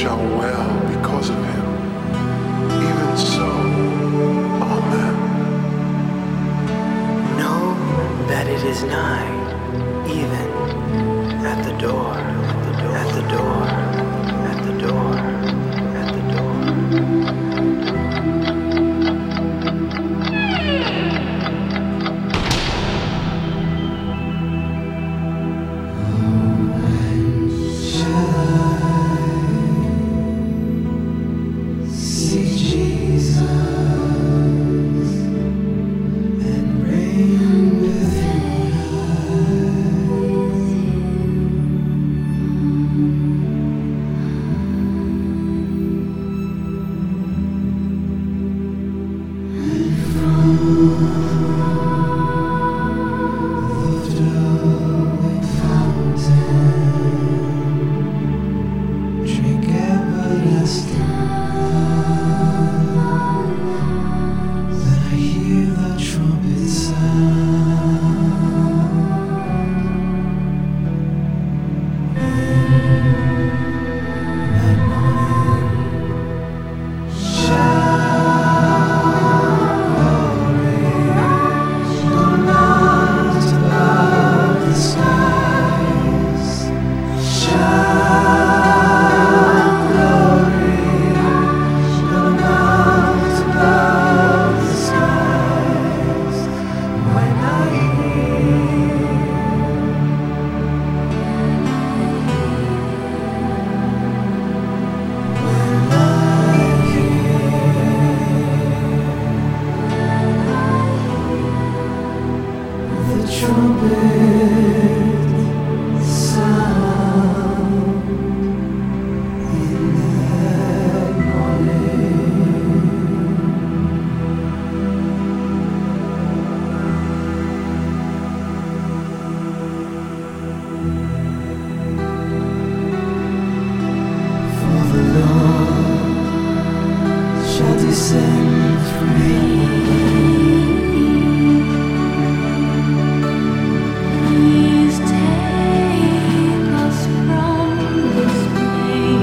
shall well because of him. Even so, Amen. Know that it is nigh, even at the door, at the door, at the door. At the door.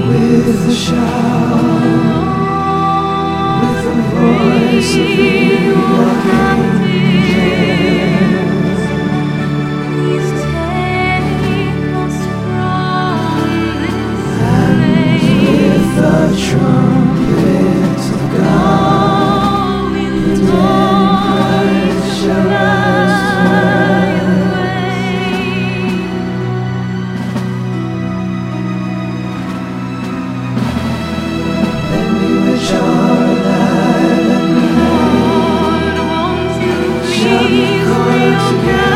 With a shout, with the voice of again.